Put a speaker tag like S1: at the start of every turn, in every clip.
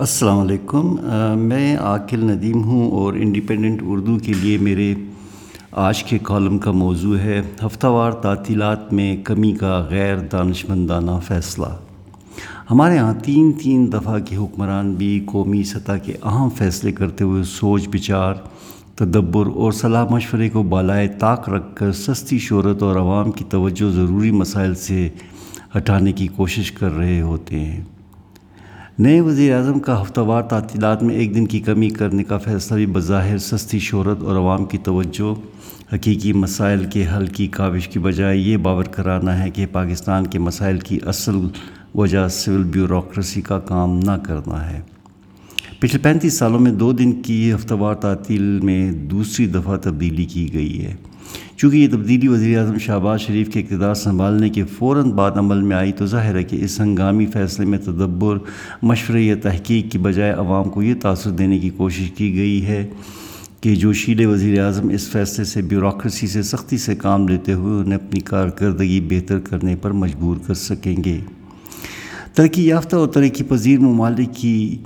S1: السلام علیکم میں عاقل ندیم ہوں اور انڈیپینڈنٹ اردو کے لیے میرے آج کے کالم کا موضوع ہے ہفتہ وار تعطیلات میں کمی کا غیر دانشمندانہ فیصلہ۔ ہمارے ہاں تین تین دفعہ کے حکمران بھی قومی سطح کے اہم فیصلے کرتے ہوئے سوچ، بچار، تدبر اور صلاح مشورے کو بالائے طاق رکھ کر سستی شہرت اور عوام کی توجہ ضروری مسائل سے ہٹانے کی کوشش کر رہے ہوتے ہیں۔ نئے وزیر اعظم کا ہفتہ وار تعطیلات میں ایک دن کی کمی کرنے کا فیصلہ بھی بظاہر سستی شہرت اور عوام کی توجہ، حقیقی مسائل کے حل کی کاوش کی بجائے یہ باور کرانا ہے کہ پاکستان کے مسائل کی اصل وجہ سول بیوروکریسی کا کام نہ کرنا ہے۔ پچھلے پینتیس سالوں میں دو دن کی ہفتہ وار تعطیل میں دوسری دفعہ تبدیلی کی گئی ہے۔ چونکہ یہ تبدیلی وزیر اعظم شہباز شریف کے اقتدار سنبھالنے کے فوراً بعد عمل میں آئی تو ظاہر ہے کہ اس ہنگامی فیصلے میں تدبر، مشورے یا تحقیق کی بجائے عوام کو یہ تاثر دینے کی کوشش کی گئی ہے کہ جو شیل وزیر اعظم اس فیصلے سے بیوروکریسی سے سختی سے کام لیتے ہوئے انہیں اپنی کارکردگی بہتر کرنے پر مجبور کر سکیں گے۔ ترقی یافتہ اور ترقی پذیر ممالک کی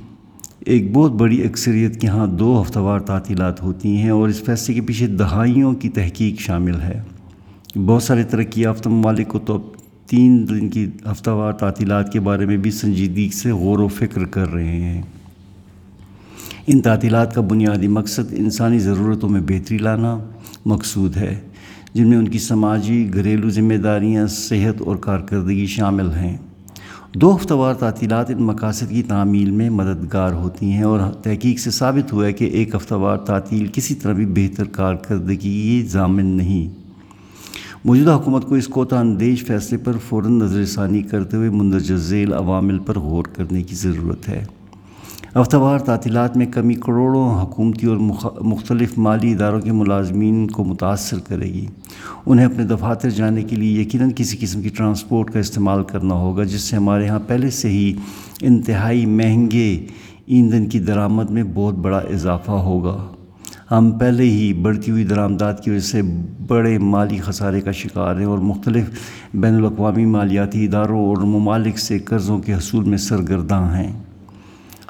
S1: ایک بہت بڑی اکثریت کے ہاں دو ہفتہ وار تعطیلات ہوتی ہیں اور اس فیصلے کے پیچھے دہائیوں کی تحقیق شامل ہے۔ بہت سارے ترقی یافتہ ممالک کو تو تین دن کی ہفتہ وار تعطیلات کے بارے میں بھی سنجیدگی سے غور و فکر کر رہے ہیں۔ ان تعطیلات کا بنیادی مقصد انسانی ضرورتوں میں بہتری لانا مقصود ہے، جن میں ان کی سماجی، گھریلو ذمہ داریاں، صحت اور کارکردگی شامل ہیں۔ دو ہفتہ وار تعطیلات ان مقاصد کی تعمیل میں مددگار ہوتی ہیں اور تحقیق سے ثابت ہوا ہے کہ ایک ہفتہ وار تعطیل کسی طرح بھی بہتر کارکردگی ضامن نہیں۔ موجودہ حکومت کو اس کوتا اندیش فیصلے پر فوراً نظر ثانی کرتے ہوئے مندرجہ ذیل عوامل پر غور کرنے کی ضرورت ہے۔ ہفتہ وار تعطیلات میں کمی کروڑوں حکومتی اور مختلف مالی اداروں کے ملازمین کو متاثر کرے گی۔ انہیں اپنے دفاتر جانے کے لیے یقیناً کسی قسم کی ٹرانسپورٹ کا استعمال کرنا ہوگا، جس سے ہمارے ہاں پہلے سے ہی انتہائی مہنگے ایندھن کی درآمد میں بہت بڑا اضافہ ہوگا۔ ہم پہلے ہی بڑھتی ہوئی درآمدات کی وجہ سے بڑے مالی خسارے کا شکار ہیں اور مختلف بین الاقوامی مالیاتی اداروں اور ممالک سے قرضوں کے حصول میں سرگرداں ہیں۔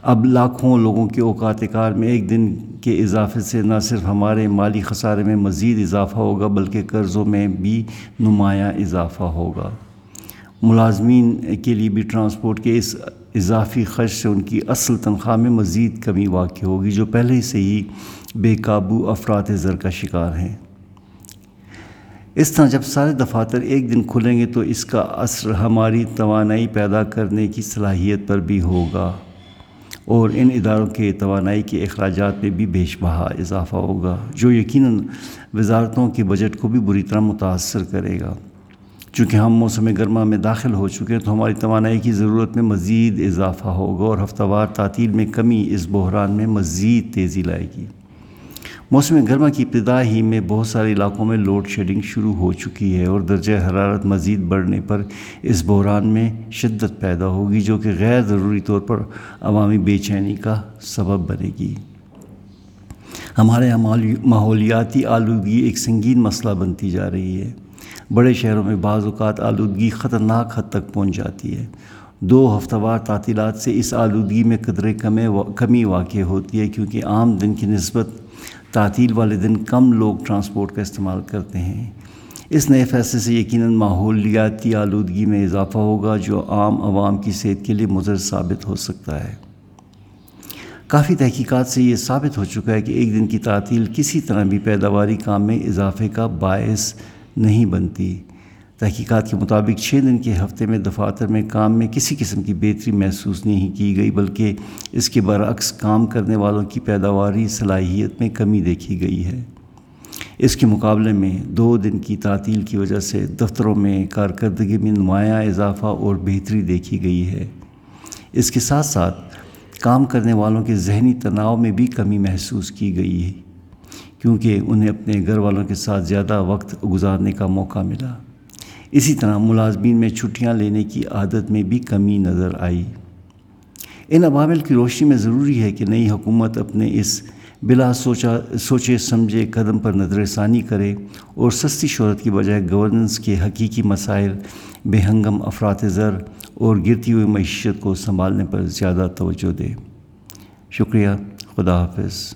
S1: اب لاکھوں لوگوں کے اوقات کار میں ایک دن کے اضافے سے نہ صرف ہمارے مالی خسارے میں مزید اضافہ ہوگا بلکہ قرضوں میں بھی نمایاں اضافہ ہوگا۔ ملازمین کے لیے بھی ٹرانسپورٹ کے اس اضافی خرچ سے ان کی اصل تنخواہ میں مزید کمی واقع ہوگی جو پہلے سے ہی بے قابو افراد زر کا شکار ہیں۔ اس طرح جب سارے دفاتر ایک دن کھلیں گے تو اس کا اثر ہماری توانائی پیدا کرنے کی صلاحیت پر بھی ہوگا۔ اور ان اداروں کے توانائی کے اخراجات میں بھی بیش بہا اضافہ ہوگا، جو یقیناً وزارتوں کے بجٹ کو بھی بری طرح متاثر کرے گا۔ چونکہ ہم موسم گرما میں داخل ہو چکے ہیں، تو ہماری توانائی کی ضرورت میں مزید اضافہ ہوگا اور ہفتہ وار تعطیل میں کمی اس بحران میں مزید تیزی لائے گی۔ موسم گرما کی ابتدا ہی میں بہت سارے علاقوں میں لوڈ شیڈنگ شروع ہو چکی ہے اور درجہ حرارت مزید بڑھنے پر اس بحران میں شدت پیدا ہوگی جو کہ غیر ضروری طور پر عوامی بے چینی کا سبب بنے گی۔ ہمارے یہاں ماحولیاتی آلودگی ایک سنگین مسئلہ بنتی جا رہی ہے۔ بڑے شہروں میں بعض اوقات آلودگی خطرناک حد تک پہنچ جاتی ہے۔ دو ہفتہ وار تعطیلات سے اس آلودگی میں قدرے کمی واقع ہوتی ہے کیونکہ عام دن کی نسبت تعطیل والے دن کم لوگ ٹرانسپورٹ کا استعمال کرتے ہیں۔ اس نئے فیصلے سے یقیناً ماحولیاتی آلودگی میں اضافہ ہوگا، جو عام عوام کی صحت کے لیے مضر ثابت ہو سکتا ہے۔ کافی تحقیقات سے یہ ثابت ہو چکا ہے کہ ایک دن کی تعطیل کسی طرح بھی پیداواری کام میں اضافے کا باعث نہیں بنتی۔ تحقیقات کے مطابق چھ دن کے ہفتے میں دفاتر میں کام میں کسی قسم کی بہتری محسوس نہیں کی گئی، بلکہ اس کے برعکس کام کرنے والوں کی پیداواری، صلاحیت میں کمی دیکھی گئی ہے۔ اس کے مقابلے میں دو دن کی تعطیل کی وجہ سے دفتروں میں کارکردگی میں نمایاں اضافہ اور بہتری دیکھی گئی ہے۔ اس کے ساتھ ساتھ کام کرنے والوں کے ذہنی تناؤ میں بھی کمی محسوس کی گئی ہے، کیونکہ انہیں اپنے گھر والوں کے ساتھ زیادہ وقت گزارنے کا موقع ملا۔ اسی طرح ملازمین میں چھٹیاں لینے کی عادت میں بھی کمی نظر آئی۔ ان عوامل کی روشنی میں ضروری ہے کہ نئی حکومت اپنے اس بلا سوچا، سوچے سمجھے قدم پر نظر ثانی کرے اور سستی شہرت کی بجائے گورننس کے حقیقی مسائل، بے ہنگم افراد زر اور گرتی ہوئی معیشت کو سنبھالنے پر زیادہ توجہ دے۔ شکریہ، خدا حافظ۔